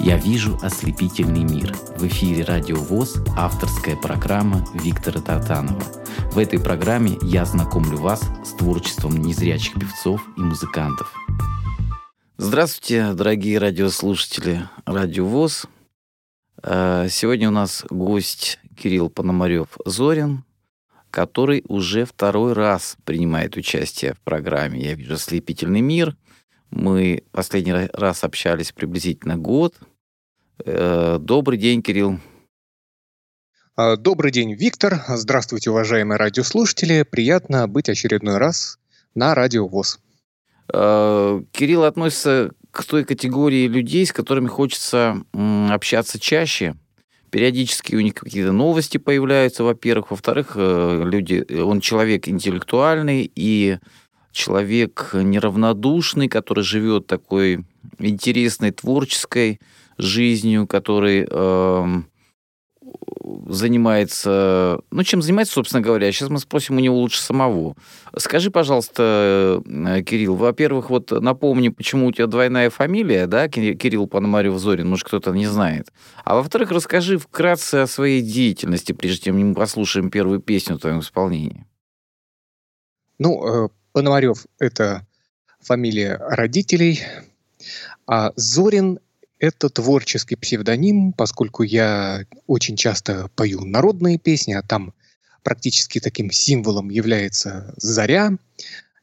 Я вижу ослепительный мир. В эфире Радио ВОЗ авторская программа Виктора Татанова. В этой программе я знакомлю вас с творчеством незрячих певцов и музыкантов. Здравствуйте, дорогие радиослушатели Радио ВОЗ. Э, сегодня у нас гость Кирилл Пономарев-Зорин, который уже второй раз принимает участие в программе «Я вижу ослепительный мир». Мы последний раз общались приблизительно год. Э, добрый день, Кирилл. А, добрый день, Виктор. Здравствуйте, уважаемые радиослушатели. Приятно быть очередной раз на Радио ВОЗ. Э, Кирилл относится к той категории людей, с которыми хочется общаться чаще – Периодически у них какие-то новости появляются, во-первых. Во-вторых, э, люди, он человек интеллектуальный и человек неравнодушный, который живет такой интересной творческой жизнью, который э, занимается, ну, чем занимается, собственно говоря. Сейчас мы спросим у него лучше самого. Скажи, пожалуйста, э, Кирилл, во-первых, вот напомни, почему у тебя двойная фамилия, да, Кирилл Пономарев Зорин, может, кто-то не знает. А во-вторых, расскажи вкратце о своей деятельности, прежде чем мы послушаем первую песню в твоем исполнении. Ну, э, Пономарев – это фамилия родителей, а Зорин это творческий псевдоним, поскольку я очень часто пою народные песни, а там практически таким символом является заря.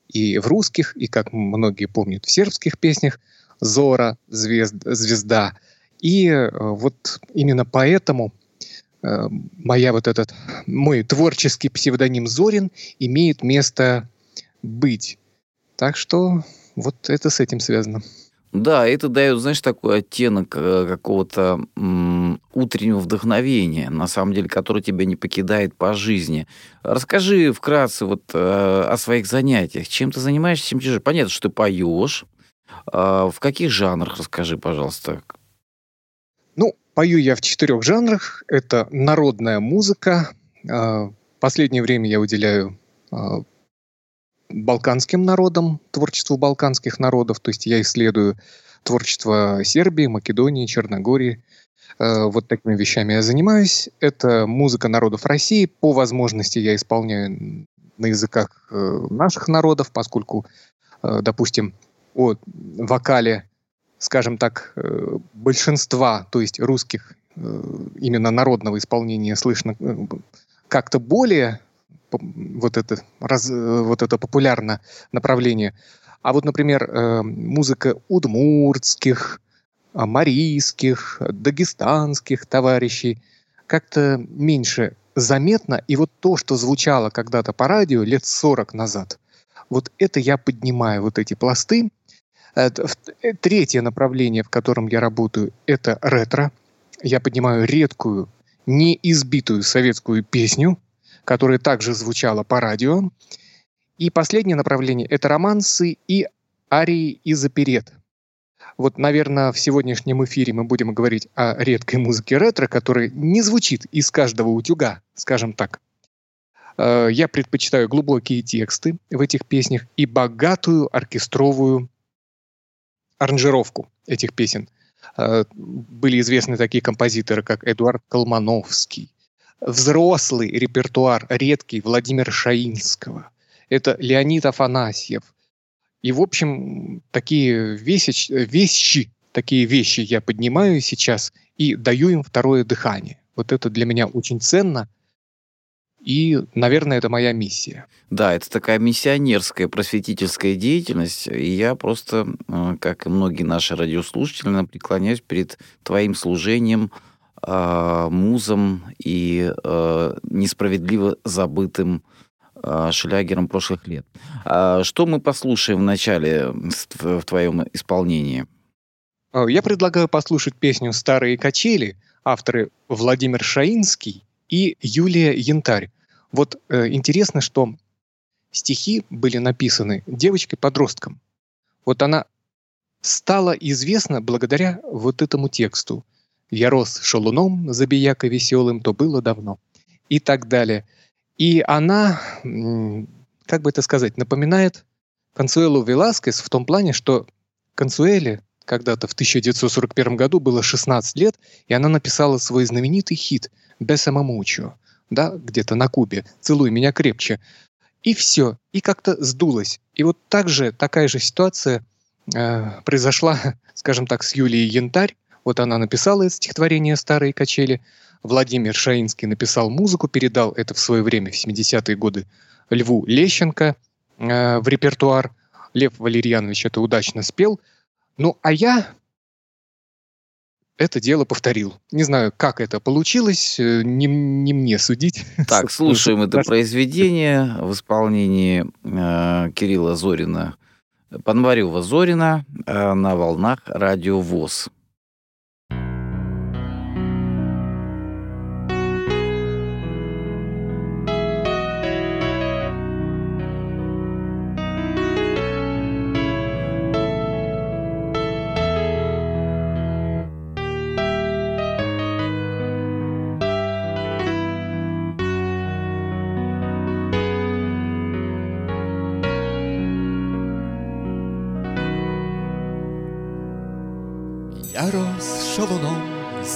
И в русских, и, как многие помнят, в сербских песнях Зора, звезд, звезда. И э, вот именно поэтому э, моя вот этот, мой творческий псевдоним Зорин имеет место быть. Так что вот это с этим связано. Да, это дает, знаешь, такой оттенок э, какого-то утреннего вдохновения, на самом деле, который тебя не покидает по жизни. Расскажи вкратце вот э, о своих занятиях. Чем ты занимаешься, чем чужой? Понятно, что ты поешь. Э, в каких жанрах, расскажи, пожалуйста. Ну, пою я в четырех жанрах. Это народная музыка. Э, последнее время я уделяю э, балканским народам, творчеству балканских народов. То есть я исследую творчество Сербии, Македонии, Черногории. Э, вот такими вещами я занимаюсь. Это музыка народов России. По возможности я исполняю на языках э, наших народов, поскольку, э, допустим, о вокале, скажем так, большинства, то есть русских, именно народного исполнения слышно как-то более вот это, раз, вот это популярное направление. А вот, например, э, музыка удмуртских, а, марийских, дагестанских товарищей как-то меньше заметно. И вот то, что звучало когда-то по радио лет 40 назад, вот это я поднимаю, вот эти пласты. Э, третье направление, в котором я работаю, это ретро. Я поднимаю редкую, неизбитую советскую песню, которая также звучала по радио. И последнее направление – это романсы и арии из оперет. Вот, наверное, в сегодняшнем эфире мы будем говорить о редкой музыке ретро, которая не звучит из каждого утюга, скажем так. Э, я предпочитаю глубокие тексты в этих песнях и богатую оркестровую аранжировку этих песен. Э, были известны такие композиторы, как Эдуард Колмановский, взрослый репертуар, редкий Владимира Шаинского. Это Леонид Афанасьев. И, в общем, такие вещи, вещи, такие вещи я поднимаю сейчас и даю им второе дыхание. Вот это для меня очень ценно. И, наверное, это моя миссия. Да, это такая миссионерская просветительская деятельность. И я просто, э, как и многие наши радиослушатели, преклоняюсь перед твоим служением э, музом и э, несправедливо забытым э, шлягером прошлых лет. А что мы послушаем в начале в, твоем исполнении? А, я предлагаю послушать песню «Старые качели», авторы Владимир Шаинский и Юлия Янтарь. Вот э, интересно, что стихи были написаны девочкой-подростком. Вот она стала известна благодаря вот этому тексту. Я рос шалуном, забияка веселым, то было давно. И так далее. И она, как бы это сказать, напоминает Консуэлу Веласкес в том плане, что Консуэле когда-то в 1941 году было 16 лет, и она написала свой знаменитый хит «Бесама мучу», да, где-то на Кубе, «Целуй меня крепче». И все, и как-то сдулось. И вот так же, такая же ситуация э, произошла, скажем так, с Юлией Янтарь. Вот она написала это стихотворение «Старые качели», Владимир Шаинский написал музыку, передал это в свое время, в 70-е годы, Льву Лещенко э, в репертуар. Лев Валерьянович это удачно спел. Ну, а я это дело повторил. Не знаю, как это получилось, э, не, не мне судить. Так, слушаем это произведение в исполнении э, Кирилла Зорина, Панварева Зорина э, на волнах радио ВОЗ.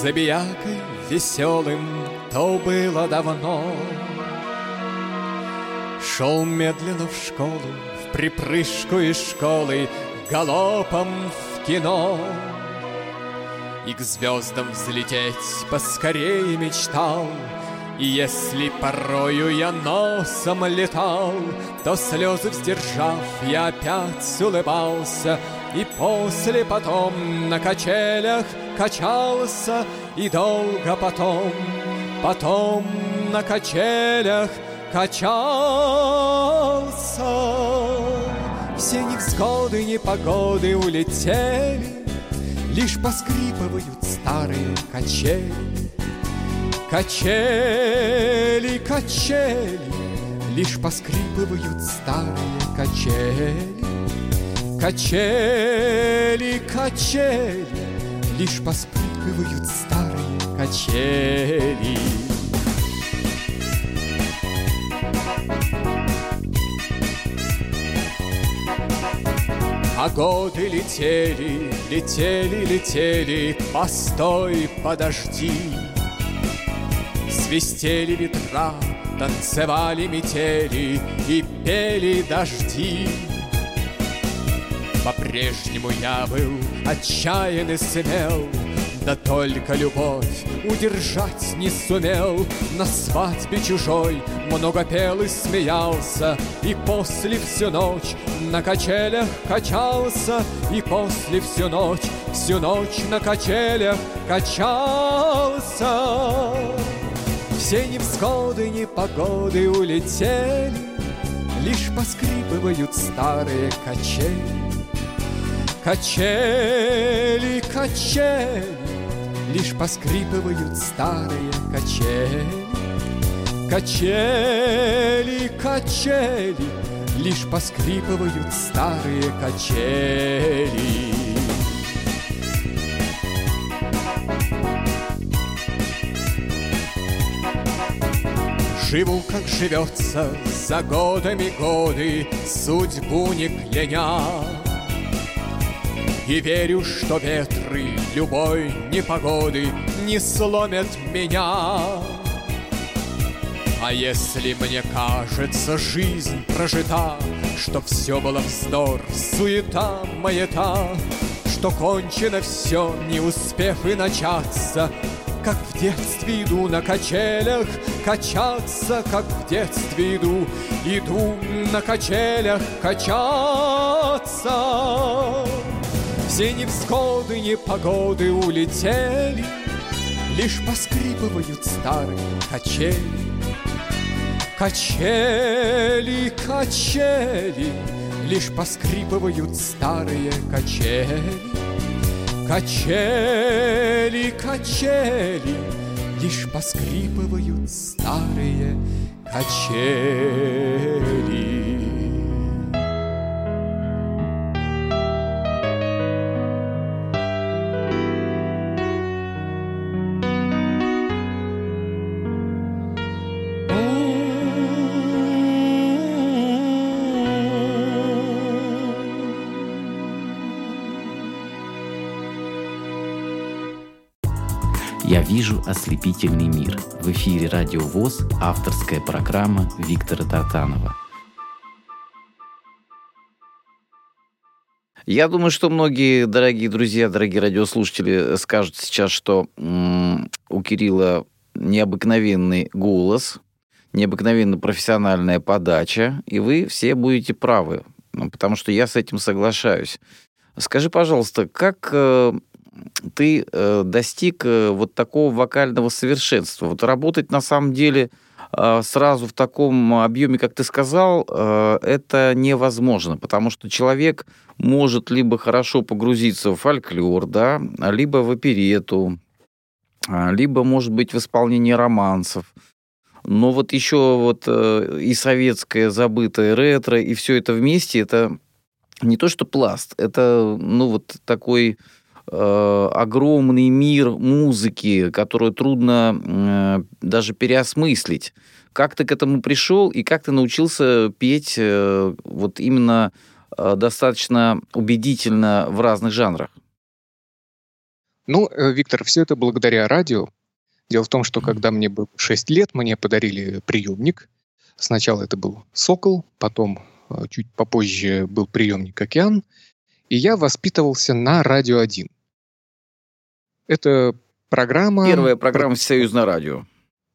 Забиякой веселым, то было давно. Шел медленно в школу, в припрыжку из школы, галопом в кино. И к звездам взлететь поскорее мечтал, И если порою я носом летал, То слезы сдержав, я опять улыбался — и после потом на качелях качался И долго потом, потом на качелях качался. Все невзгоды, непогоды улетели Лишь поскрипывают старые качели. Качели, качели Лишь поскрипывают старые качели Качели, качели, лишь поспрыгивают старые качели. А годы летели, летели, летели, постой, подожди. Свистели ветра, танцевали метели и пели дожди. По-прежнему я был отчаян и смел, Да только любовь удержать не сумел. На свадьбе чужой много пел и смеялся, И после всю ночь на качелях качался, И после всю ночь, всю ночь на качелях качался. Все невзгоды, непогоды улетели, Лишь поскрипывают старые качели. Качели, качели, лишь поскрипывают старые качели. Качели, качели, лишь поскрипывают старые качели. Живу, как живется, за годами годы, Судьбу не кляня. И верю, что ветры любой непогоды Не сломят меня. А если мне кажется, жизнь прожита, Что все было вздор, суета, маята, Что кончено все, не успев и начаться, как в детстве иду на качелях Качаться, как в детстве иду Иду на качелях качаться все невзгоды, непогоды улетели, Лишь поскрипывают старые качели. Качели, качели, Лишь поскрипывают старые качели. Качели, качели, Лишь поскрипывают старые качели. Вижу ослепительный мир. В эфире Радио ВОЗ авторская программа Виктора Татанова. Я думаю, что многие дорогие друзья, дорогие радиослушатели скажут сейчас, что м- у Кирилла необыкновенный голос, необыкновенно профессиональная подача, и вы все будете правы, потому что я с этим соглашаюсь. Скажи, пожалуйста, как э, ты э, достиг э, вот такого вокального совершенства? Вот работать на самом деле э, сразу в таком объеме, как ты сказал, э, это невозможно, потому что человек может либо хорошо погрузиться в фольклор, да, либо в оперету, а, либо, может быть, в исполнении романсов. Но вот еще вот э, и советское забытое ретро, и все это вместе, это не то что пласт, это, ну, вот такой э, огромный мир музыки, которую трудно э, даже переосмыслить. Как ты к этому пришел и как ты научился петь э, вот именно э, достаточно убедительно в разных жанрах? Ну, э, Виктор, все это благодаря радио. Дело в том, что когда мне было 6 лет, мне подарили приемник. Сначала это был «Сокол», потом э, чуть попозже был приемник «Океан», и я воспитывался на «Радио 1». Это программа... Первая программа «Всесоюзное радио».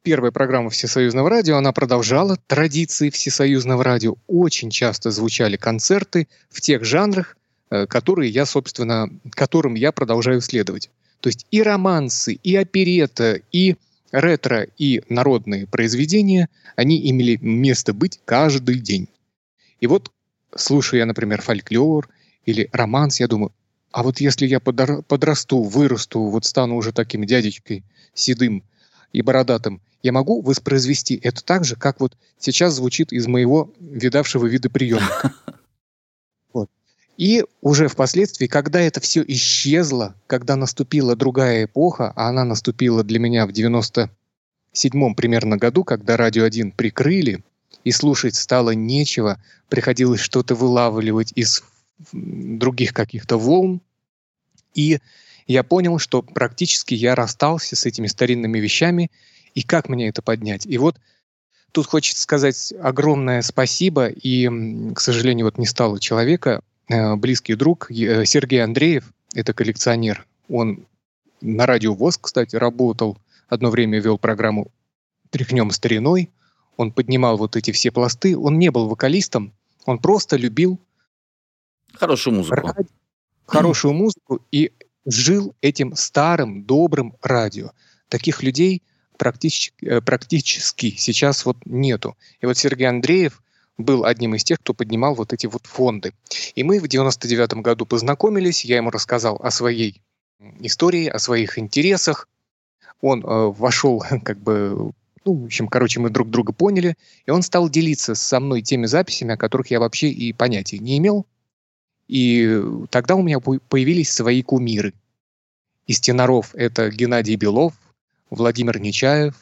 Первая программа «Всесоюзного радио», она продолжала традиции «Всесоюзного радио». Очень часто звучали концерты в тех жанрах, э, которые я, собственно, которым я продолжаю следовать. То есть и романсы, и оперета, и ретро, и народные произведения, они имели место быть каждый день. И вот, слушая я, например, фольклор или романс, я думаю, а вот если я подрасту, вырасту, вот стану уже таким дядечкой седым и бородатым, я могу воспроизвести это так же, как вот сейчас звучит из моего видавшего вида приемника. Вот. И уже впоследствии, когда это все исчезло, когда наступила другая эпоха, а она наступила для меня в 97-м примерно году, когда «Радио 1» прикрыли, и слушать стало нечего, приходилось что-то вылавливать из других каких-то волн. И я понял, что практически я расстался с этими старинными вещами, и как мне это поднять. И вот тут хочется сказать огромное спасибо, и, к сожалению, вот не стало человека, э, близкий друг э, Сергей Андреев, это коллекционер, он на радио ВОЗ, кстати, работал, одно время вел программу «Тряхнем стариной», он поднимал вот эти все пласты, он не был вокалистом, он просто любил Хорошую музыку. Ради, хорошую музыку и жил этим старым, добрым радио. Таких людей практически, э, практически сейчас вот нету. И вот Сергей Андреев был одним из тех, кто поднимал вот эти вот фонды. И мы в 99 году познакомились, я ему рассказал о своей истории, о своих интересах. Он э, вошел как бы ну, в общем, короче, мы друг друга поняли, и он стал делиться со мной теми записями, о которых я вообще и понятия не имел. И тогда у меня появились свои кумиры. Из теноров это Геннадий Белов, Владимир Нечаев.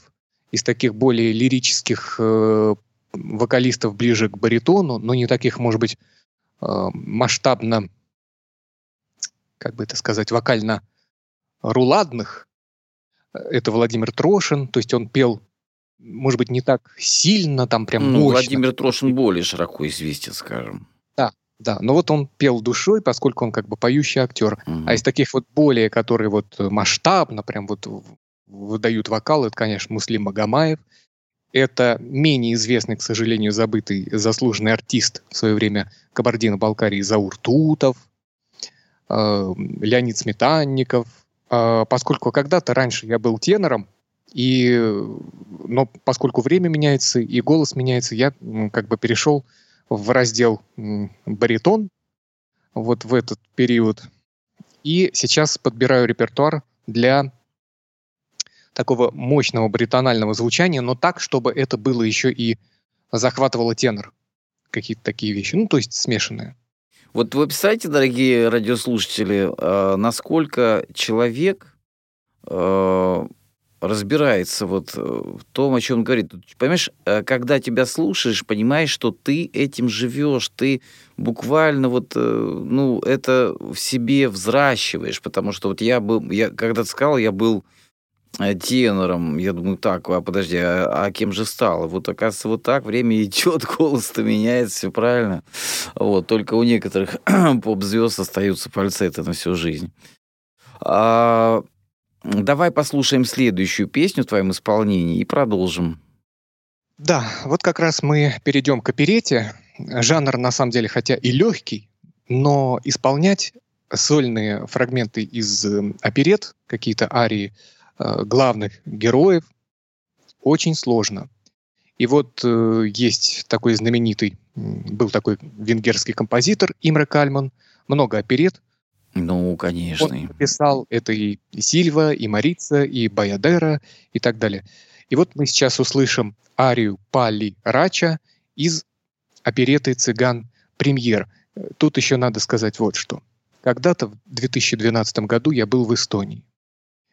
Из таких более лирических э, вокалистов ближе к баритону, но не таких, может быть, э, масштабно, как бы это сказать, вокально-руладных. Это Владимир Трошин, то есть он пел, может быть, не так сильно, там прям ну, мощно. Владимир Трошин более широко известен, скажем. Да, но вот он пел душой, поскольку он как бы поющий актер. Mm-hmm. А из таких вот более, которые вот масштабно прям вот выдают вокал, это, конечно, Муслим Магомаев. Это менее известный, к сожалению, забытый заслуженный артист в свое время Кабардино-Балкарии Заур Тутов, э, Леонид Сметанников. Э, поскольку когда-то раньше я был тенором, и, но поскольку время меняется и голос меняется, я как бы перешел в раздел баритон вот в этот период. И сейчас подбираю репертуар для такого мощного баритонального звучания, но так, чтобы это было еще и захватывало тенор. Какие-то такие вещи. Ну, то есть смешанные. Вот вы представляете, дорогие радиослушатели, э, насколько человек э, разбирается вот э, в том, о чем он говорит. Понимаешь, э, когда тебя слушаешь, понимаешь, что ты этим живешь, ты буквально вот, э, ну, это в себе взращиваешь, потому что вот я был, я когда-то сказал, я был тенором. Я думаю, так, а подожди, а, а кем же стал? Вот, оказывается, вот так время идет, голос-то меняется, все правильно. Вот, только у некоторых поп-звезд остаются фальцеты на всю жизнь. А, давай послушаем следующую песню в твоем исполнении и продолжим. Да, вот как раз мы перейдем к оперете. Жанр, на самом деле, хотя и легкий, но исполнять сольные фрагменты из э, оперет, какие-то арии э, главных героев, очень сложно. И вот э, есть такой знаменитый, был такой венгерский композитор Имре Кальман, много оперет. Ну, конечно. Он написал это и Сильва, и Марица, и Баядера, и так далее. И вот мы сейчас услышим арию Пали Рача из опереты «Цыган Премьер». Тут еще надо сказать вот что. Когда-то в 2012 году я был в Эстонии,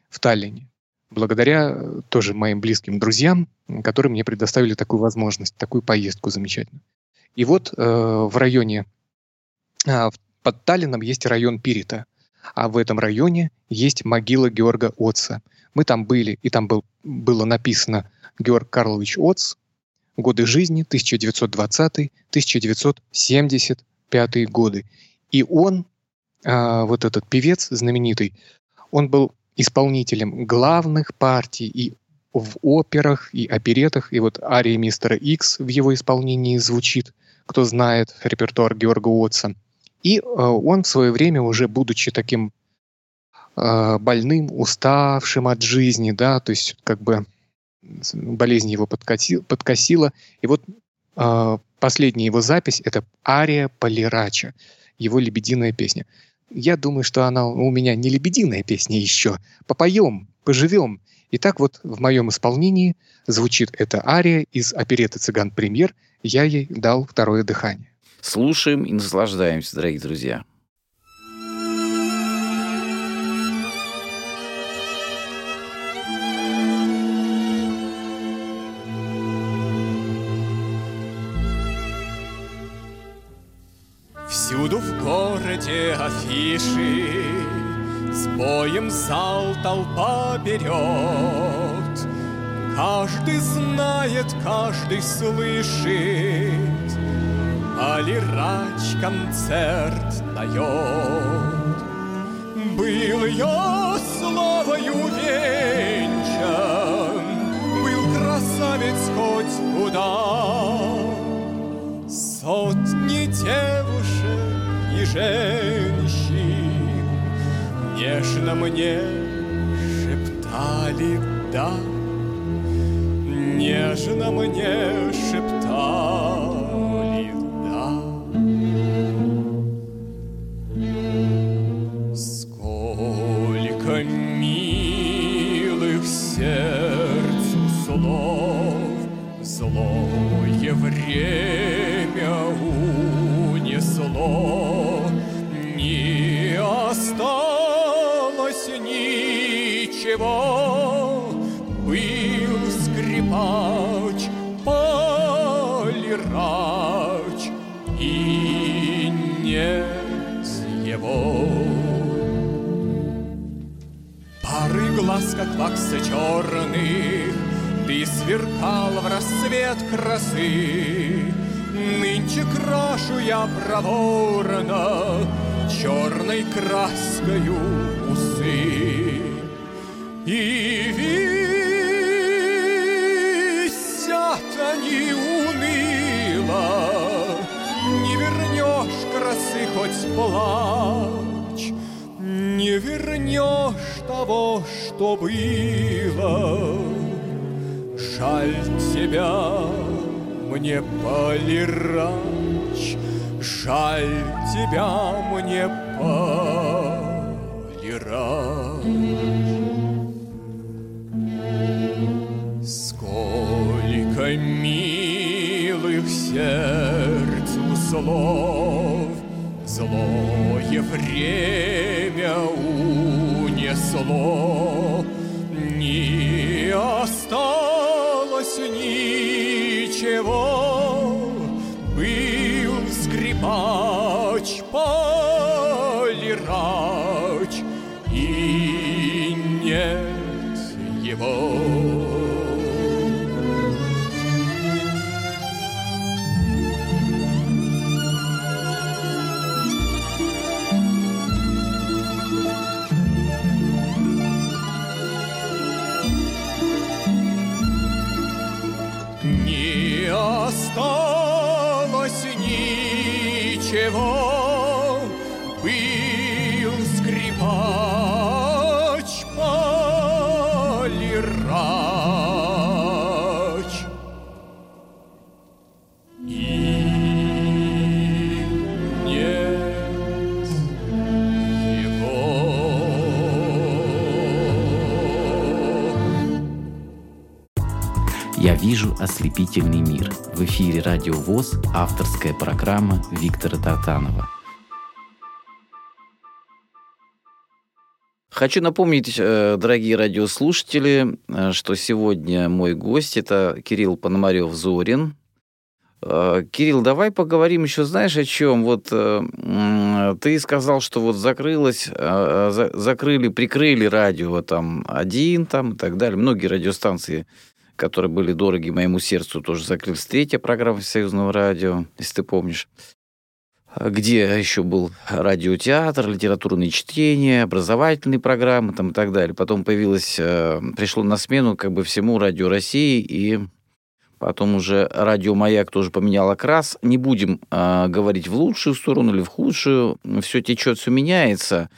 в Таллине, благодаря э, тоже моим близким друзьям, которые мне предоставили такую возможность, такую поездку замечательную. И вот э, в районе, э, под Таллином есть район Пирита, а в этом районе есть могила Георга Отца. Мы там были, и там был, было написано Георг Карлович Отц, годы жизни 1920-1975 годы. И он, а, вот этот певец знаменитый, он был исполнителем главных партий и в операх, и оперетах, и вот ария мистера Икс в его исполнении звучит, кто знает репертуар Георга Уотса. И э, он в свое время, уже будучи таким э, больным, уставшим от жизни, да, то есть как бы болезнь его подкосила, подкосила. И вот э, последняя его запись — это «Ария Полирача», его лебединая песня. Я думаю, что она у меня не лебединая песня еще. Попоем, поживем. И так вот в моем исполнении звучит эта ария из опереты «Цыган Премьер». Я ей дал второе дыхание. Слушаем и наслаждаемся, дорогие друзья. Всюду в городе афиши С боем зал толпа берет Каждый знает, каждый слышит Али рач концерт дает Был я славою венчан Был красавец хоть куда Сотни девушек и женщин Нежно мне шептали «да» Нежно мне шептали глаз, как ваксы черных Ты сверкал в рассвет красы. Нынче крашу я проворно Черной краскою усы. И висят они уныло Не вернешь красы хоть плачь Не вернешь того, что было. Жаль тебя, мне полирач, Жаль тебя, мне полирач. Сколько милых сердцу слов Злое время унесло «Вижу ослепительный мир». В эфире «Радио ВОЗ» авторская программа Виктора Тартанова. Хочу напомнить, э, дорогие радиослушатели, э, что сегодня мой гость – это Кирилл Пономарев-Зорин. Э, Кирилл, давай поговорим еще, знаешь, о чем? Вот ты сказал, что вот закрылось, закрыли, прикрыли радио там один там и так далее. Многие радиостанции которые были дороги моему сердцу, тоже закрылась третья программа Союзного радио, если ты помнишь где еще был радиотеатр, литературные чтения, образовательные программы там и так далее. Потом появилось, э, пришло на смену как бы всему Радио России, и потом уже Радио Маяк тоже поменял окрас. Не будем э, говорить в лучшую сторону или в худшую, все течет, все меняется.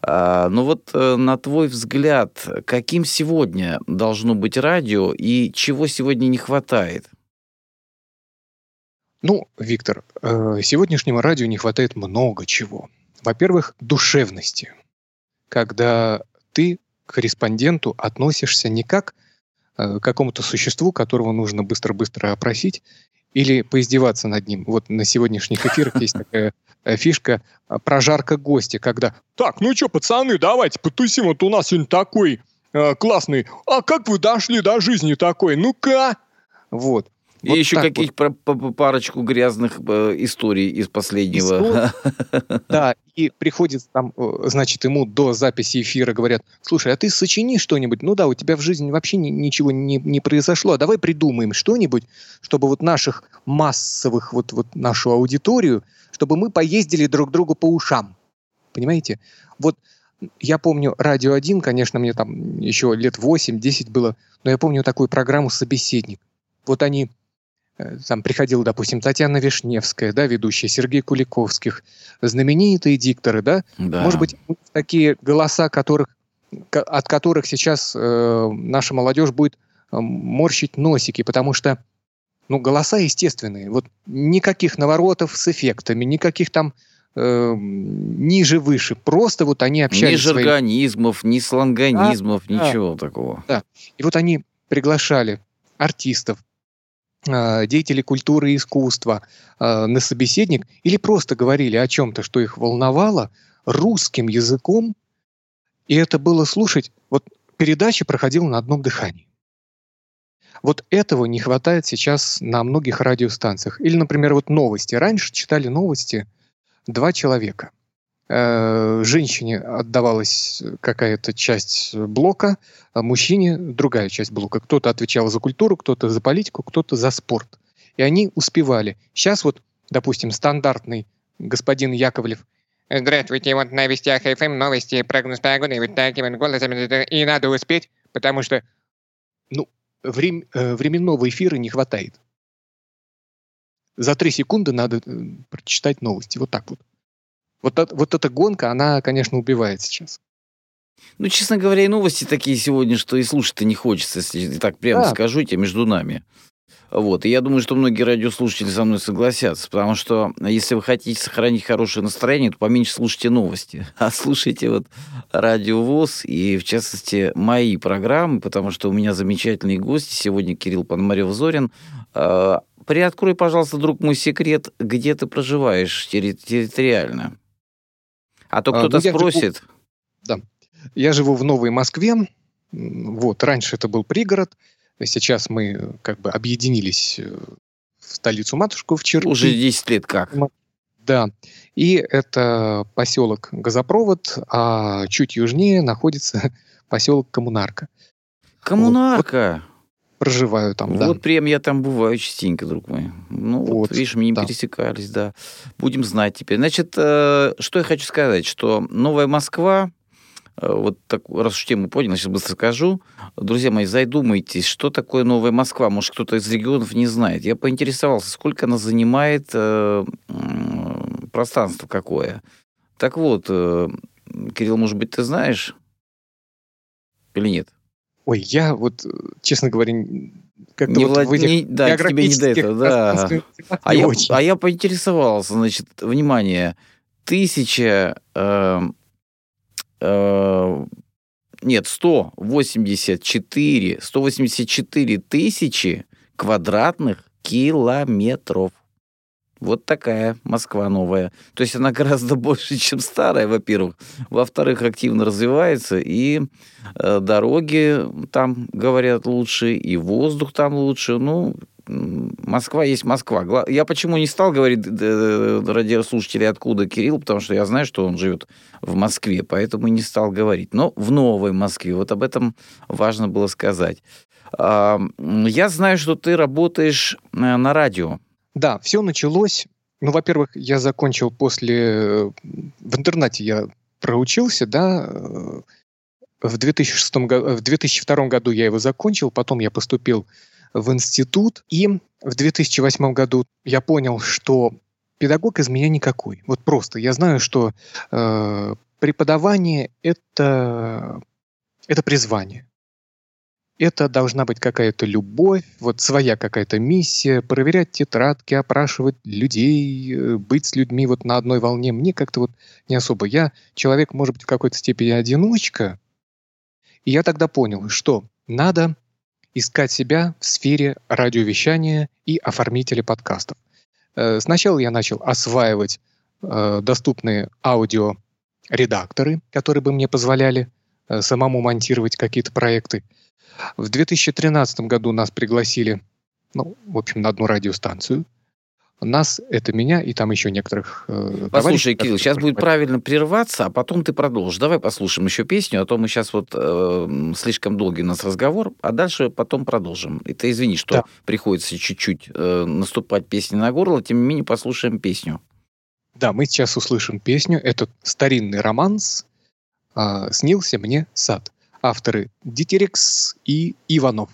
А, Но вот э, на твой взгляд, каким сегодня должно быть радио и чего сегодня не хватает? Ну, Виктор, э, сегодняшнему радио не хватает много чего. Во-первых, душевности. Когда ты к корреспонденту относишься не как э, к какому-то существу, которого нужно быстро-быстро опросить, или поиздеваться над ним. Вот на сегодняшних эфирах есть такая э, фишка э, прожарка гостя, когда «Так, ну что, пацаны, давайте потусим, вот у нас сегодня такой э, классный, а как вы дошли до жизни такой, ну-ка!» Вот. И вот еще каких-то вот. парочку грязных э, историй из последнего. Да, и приходит там, э, значит, ему до записи эфира говорят, слушай, а ты сочини что-нибудь, ну да, у тебя в жизни вообще ни, ничего не, не произошло, а давай придумаем что-нибудь, чтобы вот наших массовых, вот, вот нашу аудиторию, чтобы мы поездили друг другу по ушам. Понимаете? Вот я помню «Радио 1», конечно, мне там еще лет 8-10 было, но я помню такую программу «Собеседник». Вот они там приходила, допустим, Татьяна Вишневская, да, ведущая, Сергей Куликовских, знаменитые дикторы, да? да. Может быть, такие голоса, которых, от которых сейчас э, наша молодежь будет э, морщить носики, потому что ну, голоса естественные. Вот никаких наворотов с эффектами, никаких там э, ниже-выше. Просто вот они общались... Ни жаргонизмов, своим... ни сланганизмов, да, ничего да, такого. Да. И вот они приглашали артистов, а, деятели культуры и искусства а, на собеседник или просто говорили о чем-то, что их волновало, русским языком, и это было слушать. Вот передача проходила на одном дыхании. Вот этого не хватает сейчас на многих радиостанциях. Или, например, вот новости. Раньше читали новости два человека. Э, женщине отдавалась какая-то часть блока, а мужчине другая часть блока. Кто-то отвечал за культуру, кто-то за политику, кто-то за спорт. И они успевали. Сейчас вот, допустим, стандартный господин Яковлев Здравствуйте, вот на Вестях ФМ новости, прогноз погоды, вот таким вот голосом, и надо успеть, потому что, ну, врем, э, временного эфира не хватает. За три секунды надо э, прочитать новости, вот так вот. Вот, вот эта гонка, она, конечно, убивает сейчас. Ну, честно говоря, и новости такие сегодня, что и слушать-то не хочется, если так прямо да. скажу тебе, между нами. Вот. И я думаю, что многие радиослушатели со мной согласятся, потому что если вы хотите сохранить хорошее настроение, то поменьше слушайте новости, а слушайте вот радио ВОЗ и, в частности, мои программы, потому что у меня замечательные гости. Сегодня Кирилл Пономарев-Зорин. А, приоткрой, пожалуйста, друг мой секрет, где ты проживаешь территориально? А то кто-то а, ну, спросит. Живу, да. Я живу в Новой Москве. Вот, раньше это был пригород. Сейчас мы как бы объединились э, в столицу-матушку в Черки. Уже 10 лет как. Да. И это поселок Газопровод, а чуть южнее находится поселок Коммунарка. Коммунарка. Вот, проживаю там, вот да. Вот прям я там бываю частенько, друг мой. Ну, вот, вот видишь, мы не да. пересекались, да. Будем знать теперь. Значит, э, что я хочу сказать, что Новая Москва, э, вот так, раз уж тему понял, сейчас быстро скажу. Друзья мои, задумайтесь, что такое Новая Москва? Может, кто-то из регионов не знает. Я поинтересовался, сколько она занимает э, пространство какое. Так вот, э, Кирилл, может быть, ты знаешь или нет? Ой, я вот, честно говоря, как-то не вот влад... в этих не, да, тебе не до этого, да. А я, а я поинтересовался, значит, внимание, тысяча, э, э, нет, 184, 184 тысячи квадратных километров. Вот такая Москва новая. То есть она гораздо больше, чем старая, во-первых. Во-вторых, активно развивается, и э, дороги там, говорят, лучше, и воздух там лучше. Ну, Москва есть Москва. Я почему не стал говорить радиослушателей, откуда Кирилл, потому что я знаю, что он живет в Москве, поэтому не стал говорить. Но в новой Москве, вот об этом важно было сказать. Я знаю, что ты работаешь э, на радио. Да, все началось. Ну, во-первых, я закончил после... В интернате я проучился, да, в, 2006 году, в 2002 году я его закончил, потом я поступил в институт, и в 2008 году я понял, что педагог из меня никакой. Вот просто. Я знаю, что э, преподавание это, это призвание это должна быть какая-то любовь, вот своя какая-то миссия, проверять тетрадки, опрашивать людей, э, быть с людьми вот на одной волне. Мне как-то вот не особо. Я человек, может быть, в какой-то степени одиночка, и я тогда понял, что надо искать себя в сфере радиовещания и оформителя подкастов. Э, сначала я начал осваивать э, доступные аудиоредакторы, которые бы мне позволяли самому монтировать какие-то проекты. В 2013 году нас пригласили, ну, в общем, на одну радиостанцию. Нас, это меня и там еще некоторых э, Послушай, Кирилл, сейчас будет правильно прерваться, а потом ты продолжишь. Давай послушаем еще песню, а то мы сейчас вот э, слишком долгий у нас разговор, а дальше потом продолжим. И ты извини, что да. приходится чуть-чуть э, наступать песни на горло, тем не менее послушаем песню. Да, мы сейчас услышим песню. Это старинный романс э, «Снился мне сад». Авторы Дитерикс и Иванов.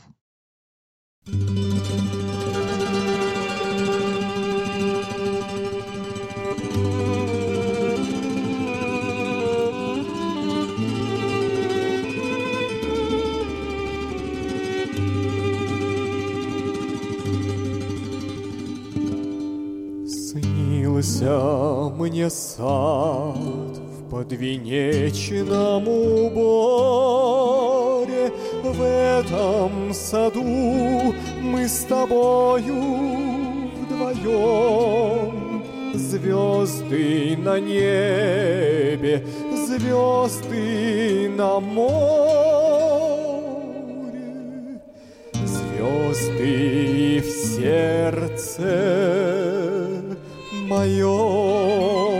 Снился мне сад подвенечном уборе. В этом саду мы с тобою вдвоем. Звезды на небе, звезды на море. Звезды в сердце моем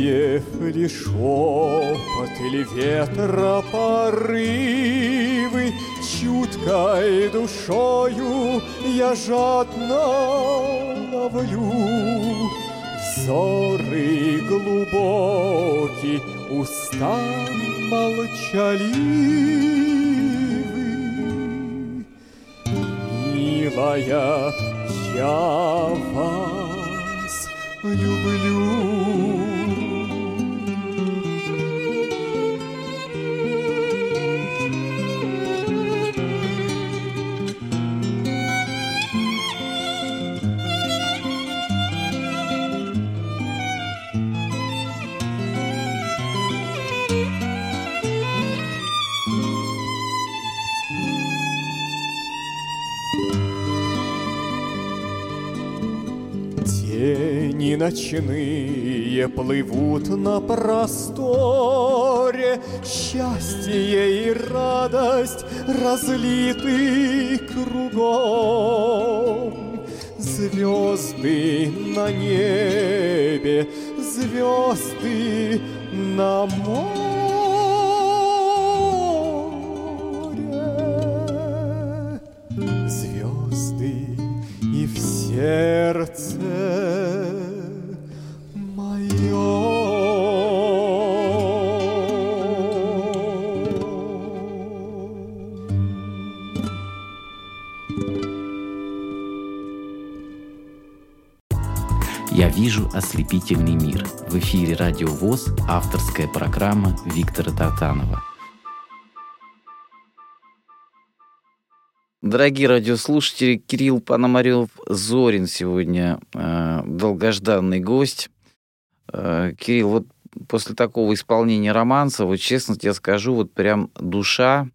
листьев ли шепот, или ветра порывы, Чуткой душою я жадно ловлю Взоры глубокий, уста молчаливы. Милая, я вас люблю. Ночные плывут на просторе, Счастье и радость разлиты кругом. Звезды на небе, звезды на море. «Радио ВОЗ» авторская программа Виктора Татанова. Дорогие радиослушатели, Кирилл Пономарев-Зорин сегодня э, долгожданный гость. Э, Кирилл, вот после такого исполнения романса, вот честно тебе скажу, вот прям душа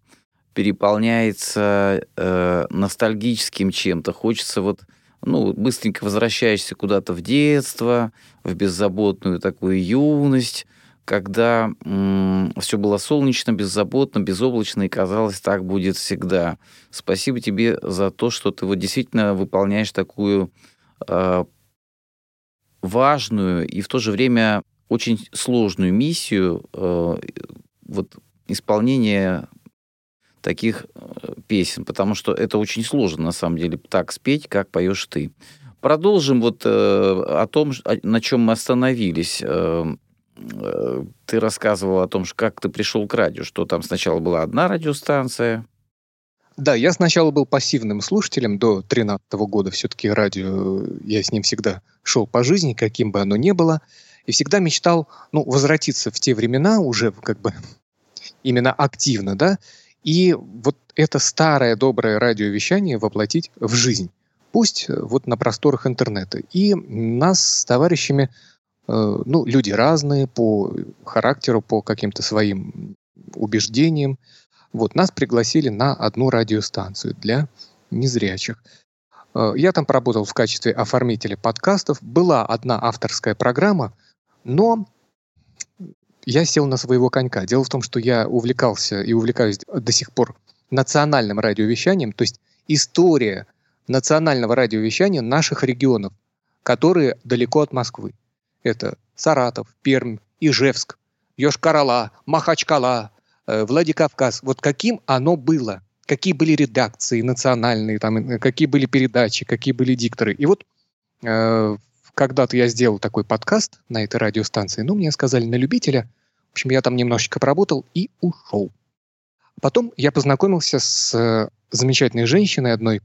переполняется э, ностальгическим чем-то. Хочется вот, ну, быстренько возвращаешься куда-то в детство, в беззаботную такую юность, когда м- все было солнечно, беззаботно, безоблачно, и казалось, так будет всегда. Спасибо тебе за то, что ты вот действительно выполняешь такую э, важную и в то же время очень сложную миссию э, вот исполнения таких э, песен, потому что это очень сложно, на самом деле, так спеть, как поешь ты. Продолжим вот э, о том, на чем мы остановились. Э, э, ты рассказывал о том, как ты пришел к радио, что там сначала была одна радиостанция. Да, я сначала был пассивным слушателем до 2013 года. Все-таки радио, я с ним всегда шел по жизни, каким бы оно ни было. И всегда мечтал, ну, возвратиться в те времена уже как бы именно активно, да, и вот это старое доброе радиовещание воплотить в жизнь. Пусть э, вот на просторах интернета. И нас с товарищами, э, ну, люди разные по характеру, по каким-то своим убеждениям. Вот, нас пригласили на одну радиостанцию для незрячих. Э, я там поработал в качестве оформителя подкастов. Была одна авторская программа, но я сел на своего конька. Дело в том, что я увлекался и увлекаюсь до сих пор национальным радиовещанием, то есть история национального радиовещания наших регионов, которые далеко от Москвы. Это Саратов, Пермь, Ижевск, Йошкар-Ола, Махачкала, э, Владикавказ. Вот каким оно было, какие были редакции национальные, там, какие были передачи, какие были дикторы. И вот э, когда-то я сделал такой подкаст на этой радиостанции, ну, мне сказали на любителя. В общем, я там немножечко поработал и ушел. Потом я познакомился с э, замечательной женщиной одной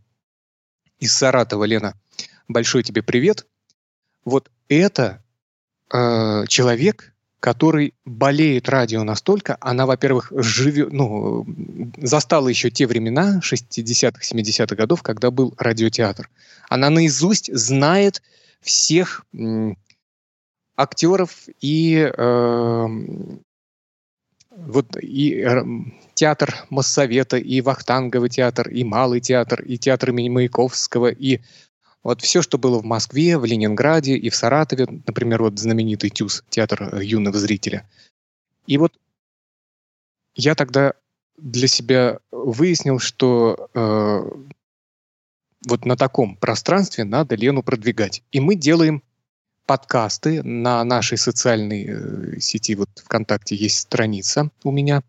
из Саратова, Лена. Большой тебе привет. Вот это э, человек, который болеет радио настолько, она, во-первых, живет, ну, застала еще те времена, 60-х, 70-х годов, когда был радиотеатр. Она наизусть знает всех актеров и э, вот и театр Моссовета, и Вахтанговый театр, и Малый театр, и театр имени Маяковского, и вот все, что было в Москве, в Ленинграде и в Саратове, например, вот знаменитый ТЮЗ, театр э, юного зрителя. И вот я тогда для себя выяснил, что э, вот на таком пространстве надо Лену продвигать. И мы делаем подкасты на нашей социальной э, сети. Вот ВКонтакте есть страница у меня.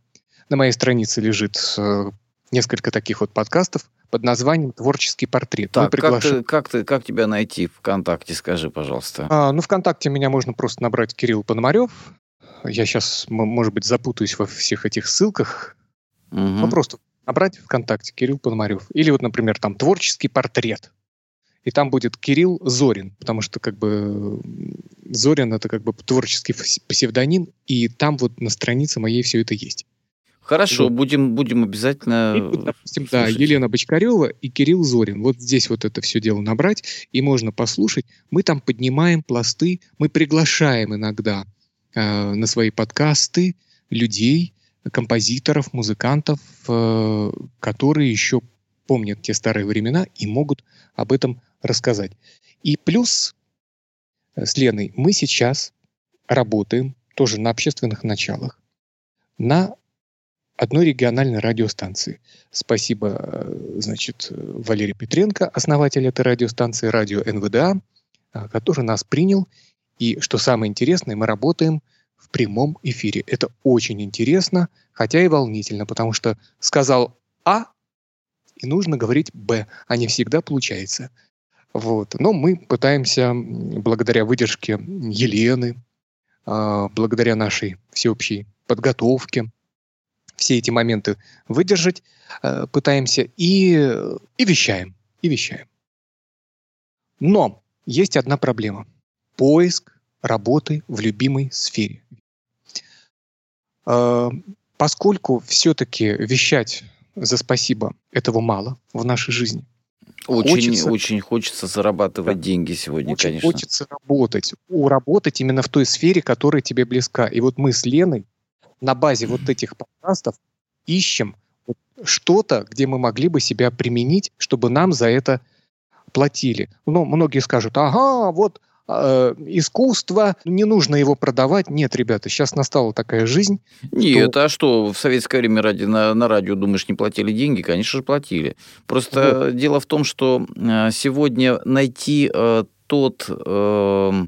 На моей странице лежит э, несколько таких вот подкастов под названием «Творческий портрет». Так, как, ты, как, ты, как тебя найти ВКонтакте, скажи, пожалуйста. А, ну, ВКонтакте меня можно просто набрать Кирилл Пономарев. Я сейчас, может быть, запутаюсь во всех этих ссылках. Угу. Ну, просто набрать ВКонтакте Кирилл Пономарев. Или вот, например, там творческий портрет. И там будет Кирилл Зорин, потому что как бы Зорин это как бы творческий псевдоним, и там вот на странице моей все это есть. Хорошо, вот. будем, будем обязательно. И, вот, допустим, да, Елена Бочкарева и Кирилл Зорин. Вот здесь вот это все дело набрать, и можно послушать. Мы там поднимаем пласты, мы приглашаем иногда э, на свои подкасты людей, композиторов, музыкантов, э, которые еще помнят те старые времена и могут об этом рассказать. И плюс э, с Леной мы сейчас работаем тоже на общественных началах на одной региональной радиостанции. Спасибо, э, значит, Валерию Петренко, основатель этой радиостанции, радио НВДА, который нас принял. И что самое интересное, мы работаем в прямом эфире. Это очень интересно, хотя и волнительно, потому что сказал А, и нужно говорить Б, а не всегда получается. Вот. Но мы пытаемся, благодаря выдержке Елены, а, благодаря нашей всеобщей подготовке, все эти моменты выдержать, а, пытаемся и, и вещаем, и вещаем. Но есть одна проблема. поиск работы в любимой сфере. Э, поскольку все-таки вещать за спасибо этого мало в нашей жизни, очень, хочется, очень хочется зарабатывать да, деньги сегодня, очень конечно. Хочется работать, уработать именно в той сфере, которая тебе близка. И вот мы с Леной на базе вот этих подкастов ищем что-то, где мы могли бы себя применить, чтобы нам за это платили. Ну, многие скажут, ага, вот э, искусство, не нужно его продавать. Нет, ребята, сейчас настала такая жизнь. Нет, что... а что, в советское время ради, на, на радио, думаешь, не платили деньги? Конечно же, платили. Просто вот. дело в том, что э, сегодня найти э, тот... Э,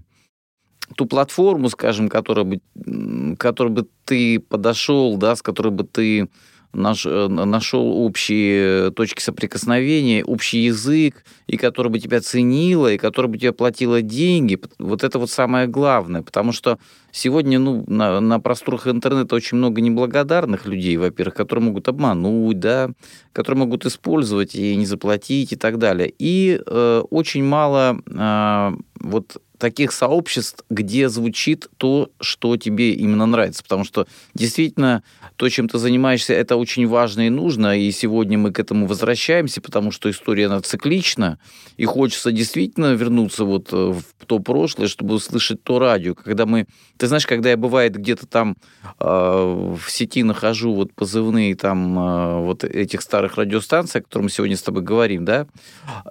ту платформу, скажем, которая бы, которой бы ты подошел, да, с которой бы ты наш, э, нашел общие точки соприкосновения, общий язык, и который бы тебя ценила, и который бы тебе платила деньги. Вот это вот самое главное, потому что сегодня ну, на, на просторах интернета очень много неблагодарных людей, во-первых, которые могут обмануть, да, которые могут использовать и не заплатить и так далее. И э, очень мало э, вот таких сообществ, где звучит то, что тебе именно нравится. Потому что действительно то, чем ты занимаешься, это очень важно и нужно. И сегодня мы к этому возвращаемся, потому что история, она циклична. И хочется действительно вернуться вот э, в то прошлое, чтобы услышать то радио. Когда мы... Ты знаешь, когда я, бывает, где-то там э, в сети нахожу вот позывные там э, вот этих старых радиостанций, о которых мы сегодня с тобой говорим, да,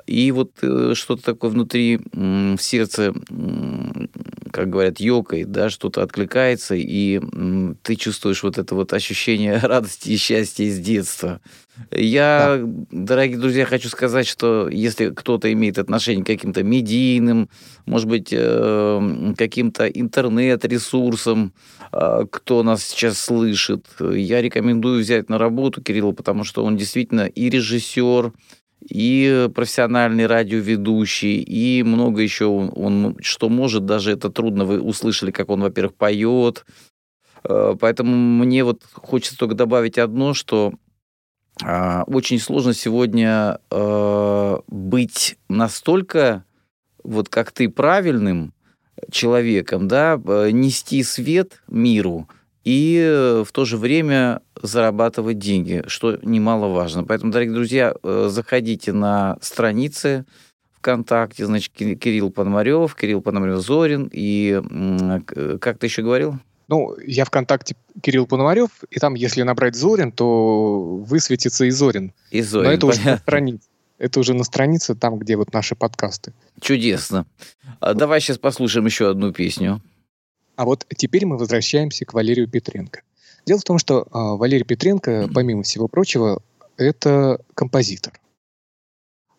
и вот э, что-то такое внутри э, в сердце как говорят, ёкает, да, что-то откликается, и ты чувствуешь вот это вот ощущение радости и счастья из детства. Я, да. дорогие друзья, хочу сказать, что если кто-то имеет отношение к каким-то медийным, может быть, э, каким-то интернет-ресурсам, э, кто нас сейчас слышит, я рекомендую взять на работу Кирилла, потому что он действительно и режиссер, и профессиональный радиоведущий, и много еще он, он что может, даже это трудно, вы услышали, как он, во-первых, поет. Э, поэтому мне вот хочется только добавить одно, что э, очень сложно сегодня э, быть настолько, вот как ты, правильным человеком, да, э, нести свет миру – и э, в то же время зарабатывать деньги, что немаловажно. Поэтому, дорогие друзья, э, заходите на страницы ВКонтакте, значит, Кирилл Пономарев, Кирилл Пономарев-Зорин, и как ты еще говорил? Ну, я ВКонтакте Кирилл Пономарев, и там, если набрать Зорин, то высветится и Зорин. И Зорин, Но это понятно. уже на странице. Это уже на странице, там, где вот наши подкасты. Чудесно. А давай сейчас послушаем еще одну песню. А вот теперь мы возвращаемся к Валерию Петренко. Дело в том, что э, Валерий Петренко, помимо всего прочего, это композитор.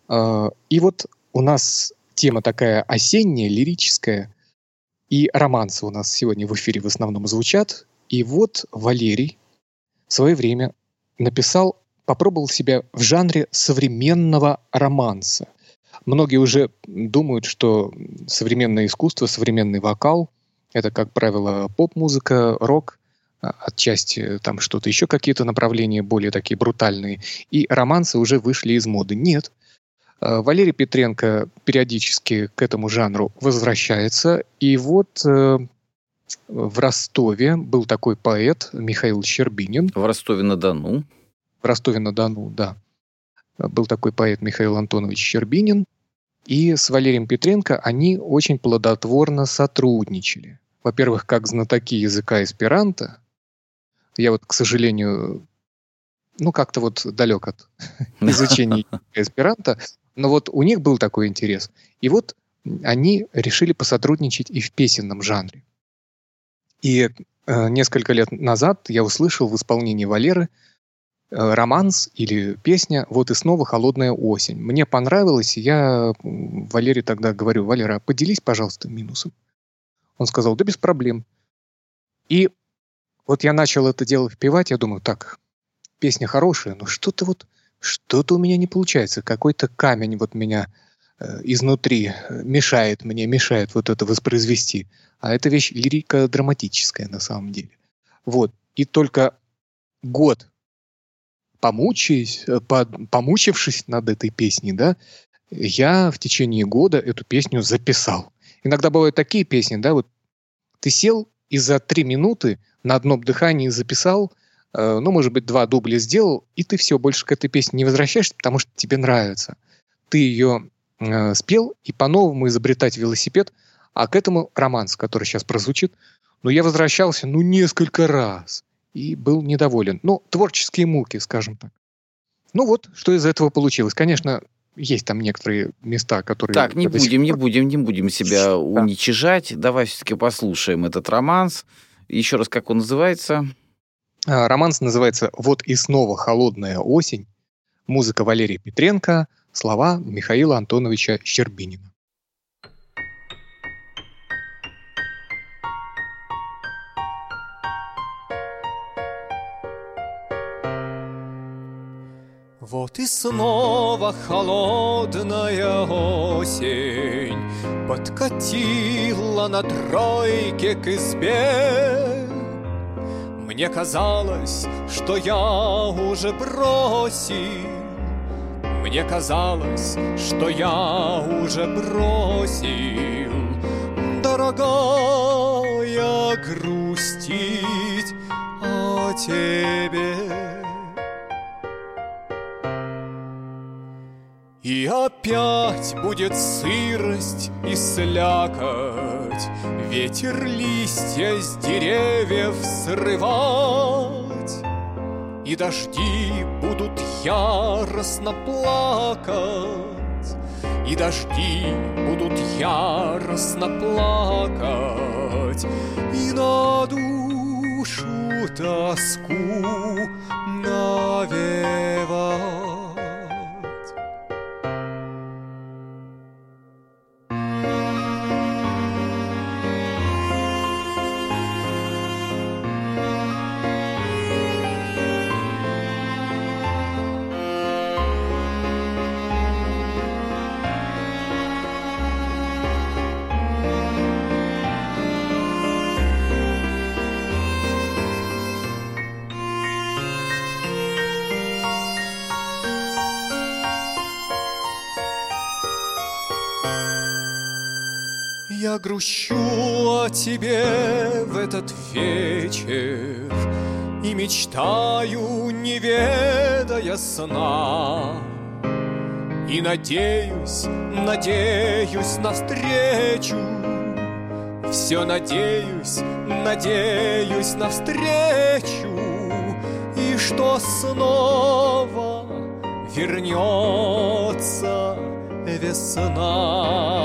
Э, и вот у нас тема такая осенняя, лирическая, и романсы у нас сегодня в эфире в основном звучат. И вот Валерий в свое время написал, попробовал себя в жанре современного романса. Многие уже думают, что современное искусство, современный вокал это, как правило, поп-музыка, рок, а, отчасти там что-то еще, какие-то направления более такие брутальные. И романсы уже вышли из моды. Нет. А, Валерий Петренко периодически к этому жанру возвращается. И вот э, в Ростове был такой поэт Михаил Щербинин. В Ростове-на-Дону. В Ростове-на-Дону, да. Был такой поэт Михаил Антонович Щербинин. И с Валерием Петренко они очень плодотворно сотрудничали во-первых, как знатоки языка эсперанто, я вот, к сожалению, ну, как-то вот далек от изучения эсперанто, но вот у них был такой интерес. И вот они решили посотрудничать и в песенном жанре. И э, несколько лет назад я услышал в исполнении Валеры э, романс или песня «Вот и снова холодная осень». Мне понравилось, и я Валере тогда говорю, Валера, поделись, пожалуйста, минусом. Он сказал, да без проблем. И вот я начал это дело впевать, я думаю, так, песня хорошая, но что-то вот, что-то у меня не получается, какой-то камень вот меня э, изнутри э, мешает мне, мешает вот это воспроизвести. А это вещь лирика-драматическая на самом деле. Вот. И только год помучаясь, э, по, помучившись над этой песней, да, я в течение года эту песню записал. Иногда бывают такие песни, да, вот ты сел и за три минуты на одном дыхании записал, э, ну, может быть, два дубля сделал, и ты все, больше к этой песне не возвращаешься, потому что тебе нравится. Ты ее э, спел, и по-новому изобретать велосипед, а к этому романс, который сейчас прозвучит, ну, я возвращался, ну, несколько раз, и был недоволен. Ну, творческие муки, скажем так. Ну вот, что из этого получилось. Конечно, есть там некоторые места, которые... Так, не будем, не будем, не будем себя да. уничижать. Давай все-таки послушаем этот романс. Еще раз, как он называется? А, романс называется «Вот и снова холодная осень». Музыка Валерия Петренко, слова Михаила Антоновича Щербинина. Вот и снова холодная осень Подкатила на тройке к избе. Мне казалось, что я уже бросил. Мне казалось, что я уже бросил. Дорогая, грустить о тебе И опять будет сырость и слякоть, Ветер листья с деревьев срывать, И дожди будут яростно плакать, И дожди будут яростно плакать, И на душу тоску навевать. Я грущу о тебе в этот вечер И мечтаю, не ведая сна. И надеюсь, надеюсь навстречу Все надеюсь, надеюсь навстречу И что снова вернется весна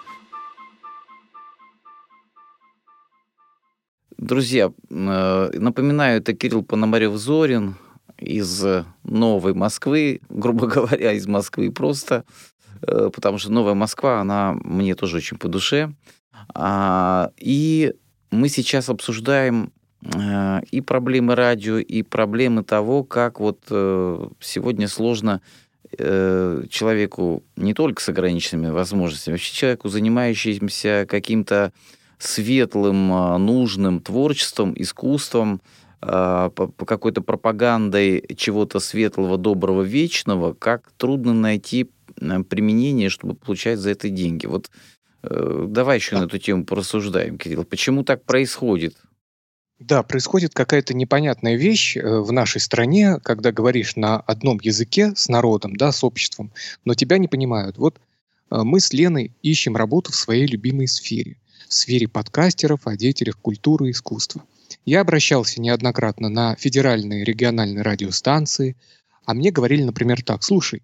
Друзья, э, напоминаю, это Кирилл Пономарев-Зорин из Новой Москвы, грубо говоря, из Москвы просто, э, потому что Новая Москва, она мне тоже очень по душе. А, и мы сейчас обсуждаем э, и проблемы радио, и проблемы того, как вот сегодня сложно человеку не только с ограниченными возможностями, вообще человеку, занимающимся каким-то светлым, а, нужным творчеством, искусством, а, какой-то пропагандой чего-то светлого, доброго, вечного, как трудно найти применение, чтобы получать за это деньги. Вот э, давай еще на эту тему порассуждаем, Кирилл. Почему так происходит? Да, происходит какая-то непонятная вещь э, в нашей стране, когда говоришь на одном языке с народом, да, с обществом, но тебя не понимают. Вот э, мы с Леной ищем работу в своей любимой сфере в сфере подкастеров, о деятелях культуры и искусства. Я обращался неоднократно на федеральные региональные радиостанции, а мне говорили, например, так, слушай,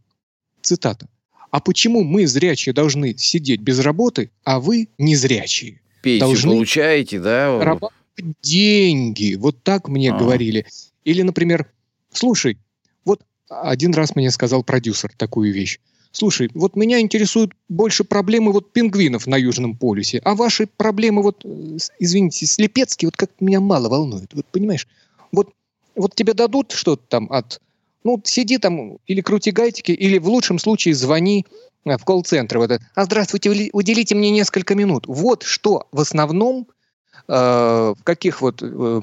цитата, а почему мы, зрячие, должны сидеть без работы, а вы, незрячие, Пенсию должны получаете, да? Работать деньги. Вот так мне а. говорили. Или, например, слушай, вот один раз мне сказал продюсер такую вещь. Слушай, вот меня интересуют больше проблемы вот пингвинов на Южном полюсе, а ваши проблемы вот, э, извините, слепецкие, вот как меня мало волнуют. Вот понимаешь, вот, вот тебе дадут что-то там от... Ну, сиди там или крути гайтики, или в лучшем случае звони э, в колл-центр. Вот, а здравствуйте, уделите мне несколько минут. Вот что в основном, э, в каких вот э,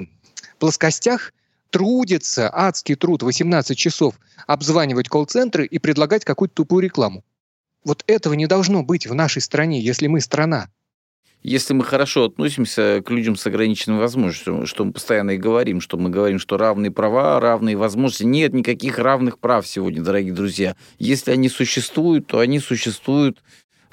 плоскостях трудится, адский труд, 18 часов обзванивать колл-центры и предлагать какую-то тупую рекламу. Вот этого не должно быть в нашей стране, если мы страна. Если мы хорошо относимся к людям с ограниченными возможностями, что мы постоянно и говорим, что мы говорим, что равные права, равные возможности. Нет никаких равных прав сегодня, дорогие друзья. Если они существуют, то они существуют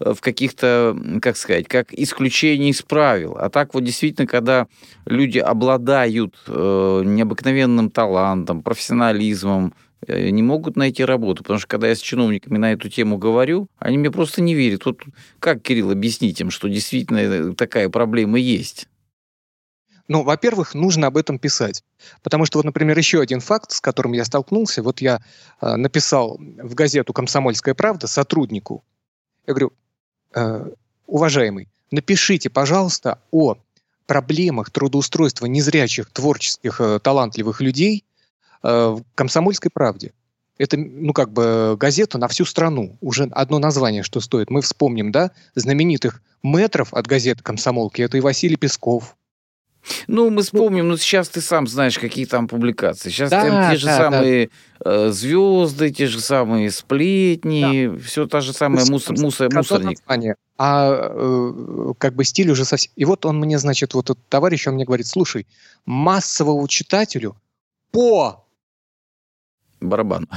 в каких-то, как сказать, как исключение из правил. А так вот действительно, когда люди обладают э, необыкновенным талантом, профессионализмом, э, не могут найти работу. Потому что когда я с чиновниками на эту тему говорю, они мне просто не верят. Вот как, Кирилл, объяснить им, что действительно такая проблема есть? Ну, во-первых, нужно об этом писать. Потому что, вот, например, еще один факт, с которым я столкнулся. Вот я э, написал в газету «Комсомольская правда» сотруднику. Я говорю, Э, уважаемый, напишите, пожалуйста, о проблемах трудоустройства незрячих, творческих, э, талантливых людей э, в «Комсомольской правде». Это, ну, как бы газета на всю страну. Уже одно название, что стоит. Мы вспомним, да, знаменитых метров от газеты «Комсомолки». Это и Василий Песков, ну, мы вспомним, ну, сейчас ты сам знаешь, какие там публикации. Сейчас да, там те же да, самые да. Э, звезды, те же самые сплетни, да. все та же самая мус, мусор, мусорник. Название, а э, как бы стиль уже совсем... И вот он мне, значит, вот этот товарищ, он мне говорит, слушай, массовому читателю по... Барабану.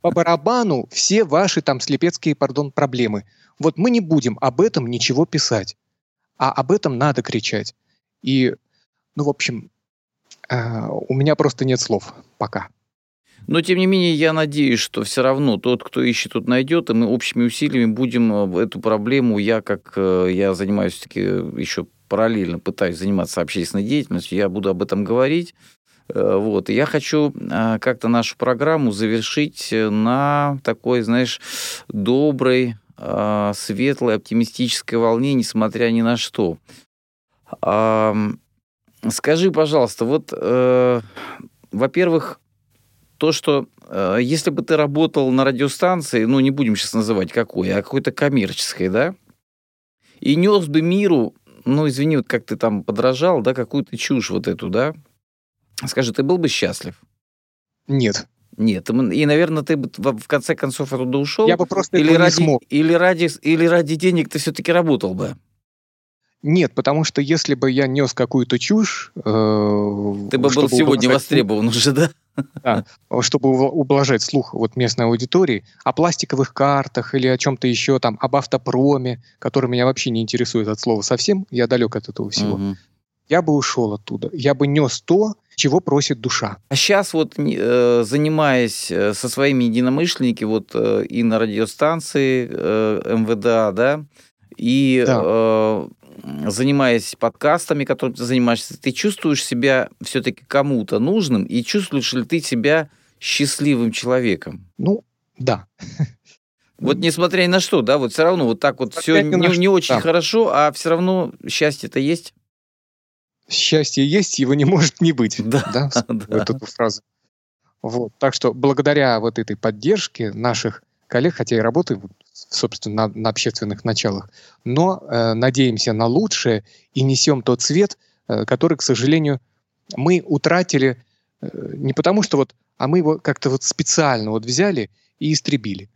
По барабану все ваши там слепецкие, пардон, проблемы. Вот мы не будем об этом ничего писать, а об этом надо кричать. И, ну, в общем, э, у меня просто нет слов пока. Но, тем не менее, я надеюсь, что все равно тот, кто ищет, тот найдет, и мы общими усилиями будем э, эту проблему, я как э, я занимаюсь таки еще параллельно, пытаюсь заниматься общественной деятельностью, я буду об этом говорить. Вот. И я хочу как-то нашу программу завершить на такой, знаешь, доброй, светлой, оптимистической волне, несмотря ни на что. Скажи, пожалуйста, вот, э, во-первых, то, что э, если бы ты работал на радиостанции, ну, не будем сейчас называть какой, а какой-то коммерческой, да, и нес бы миру, ну, извини, вот как ты там подражал, да, какую-то чушь вот эту, да, скажи, ты был бы счастлив? Нет. Нет, и, наверное, ты бы в конце концов оттуда ушел. Я бы просто или ради, не смог. Или ради, или ради денег ты все-таки работал бы. Нет, потому что если бы я нес какую-то чушь... Э, Ты бы был сегодня востребован уже, да? Да, чтобы ублажать слух вот местной аудитории о пластиковых картах или о чем-то еще там, об автопроме, который меня вообще не интересует от слова совсем, я далек от этого всего. Угу. Я бы ушел оттуда. Я бы нес то, чего просит душа. А сейчас вот, э, занимаясь э, со своими единомышленниками, вот э, и на радиостанции МВД, да, и да занимаясь подкастами, которыми ты занимаешься, ты чувствуешь себя все-таки кому-то нужным и чувствуешь ли ты себя счастливым человеком? Ну, да. Вот несмотря ни на что, да, вот все равно вот так вот все не, не очень да. хорошо, а все равно счастье-то есть. Счастье есть, его не может не быть. Да, да, да. Вот эту фразу. Вот. Так что благодаря вот этой поддержке наших коллег, хотя и работаю собственно, на, на общественных началах, но э, надеемся на лучшее и несем тот свет, э, который, к сожалению, мы утратили э, не потому, что вот, а мы его как-то вот специально вот взяли и истребили.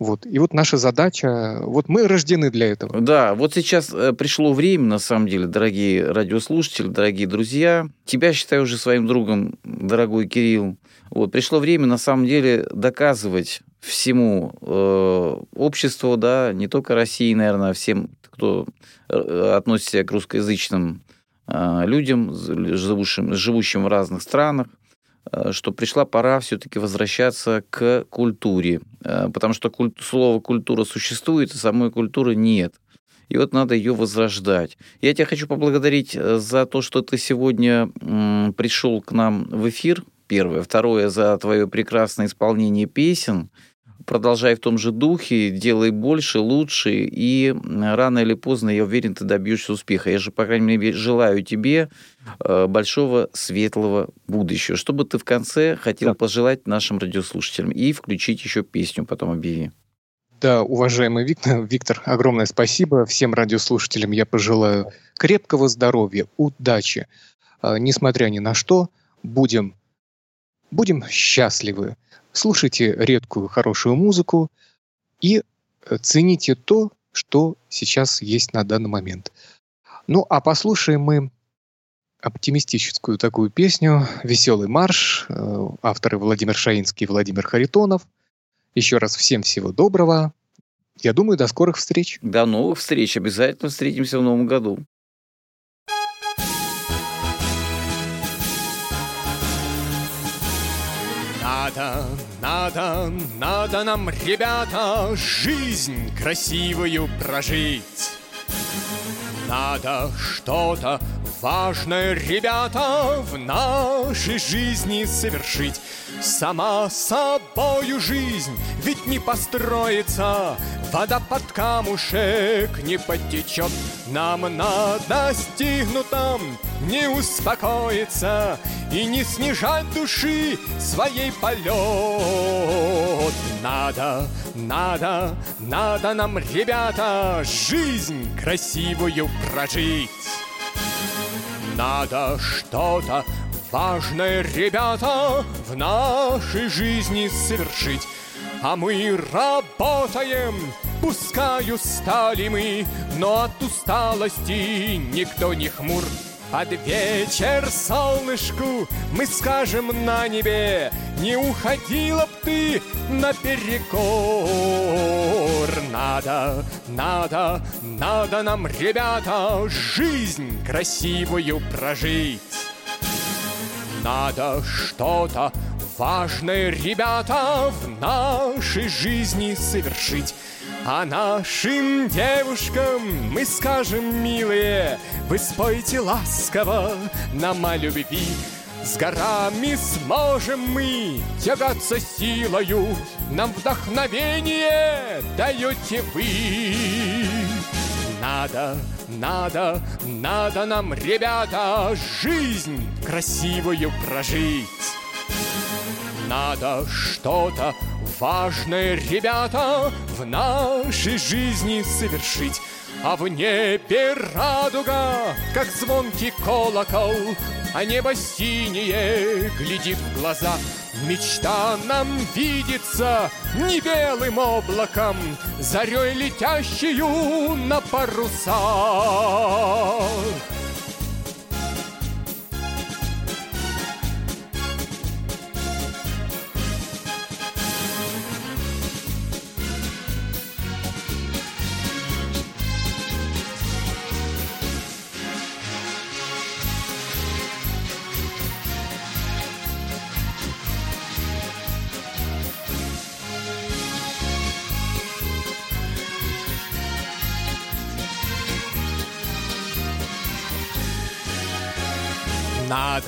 Вот. И вот наша задача, вот мы рождены для этого. Да, вот сейчас э, пришло время, на самом деле, дорогие радиослушатели, дорогие друзья. Тебя считаю уже своим другом, дорогой Кирилл. Вот, пришло время, на самом деле, доказывать всему э, обществу, да, не только России, наверное, а всем, кто э, относится к русскоязычным э, людям, живущим, живущим в разных странах, э, что пришла пора все-таки возвращаться к культуре, э, потому что куль- слово культура существует, а самой культуры нет. И вот надо ее возрождать. Я тебя хочу поблагодарить э, за то, что ты сегодня м, пришел к нам в эфир. Первое. Второе, за твое прекрасное исполнение песен. Продолжай в том же духе, делай больше, лучше, и рано или поздно, я уверен, ты добьешься успеха. Я же, по крайней мере, желаю тебе э, большого светлого будущего. Что бы ты в конце хотел да. пожелать нашим радиослушателям и включить еще песню, потом объяви. Да, уважаемый Виктор, Виктор, огромное спасибо. Всем радиослушателям я пожелаю крепкого здоровья, удачи. А, несмотря ни на что, будем, будем счастливы. Слушайте редкую хорошую музыку и э, цените то, что сейчас есть на данный момент. Ну, а послушаем мы оптимистическую такую песню «Веселый марш», э, авторы Владимир Шаинский и Владимир Харитонов. Еще раз всем всего доброго. Я думаю, до скорых встреч. До новых встреч. Обязательно встретимся в новом году. Надо, надо, надо нам, ребята, жизнь красивую прожить. Надо что-то важное, ребята, в нашей жизни совершить. Сама собою жизнь ведь не построится, Вода под камушек не потечет. Нам надо стигнутом не успокоиться И не снижать души своей полет. Надо, надо, надо нам, ребята, Жизнь красивую прожить. Надо что-то важное, ребята, в нашей жизни совершить. А мы работаем, пускай устали мы, но от усталости никто не хмур. Под вечер солнышку мы скажем на небе, Не уходила б ты наперекор. Надо, надо, надо нам, ребята, Жизнь красивую прожить. Надо что-то важное, ребята, в нашей жизни совершить. А нашим девушкам мы скажем, милые, Вы спойте ласково нам о любви. С горами сможем мы тягаться силою, Нам вдохновение даете вы. Надо, надо, надо нам, ребята, Жизнь красивую прожить. Надо что-то важное, ребята, в нашей жизни совершить. А в небе радуга, как звонкий колокол, А небо синее глядит в глаза. Мечта нам видится не белым облаком, Зарей летящую на парусах.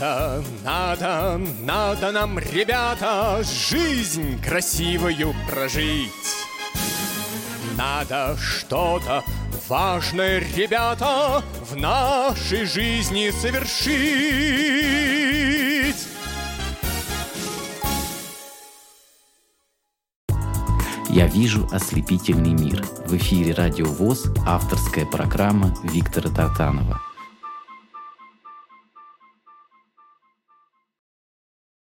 Надо, надо, надо нам, ребята, жизнь красивую прожить. Надо что-то важное, ребята, в нашей жизни совершить. Я вижу ослепительный мир. В эфире Радио ВОЗ авторская программа Виктора Тартанова –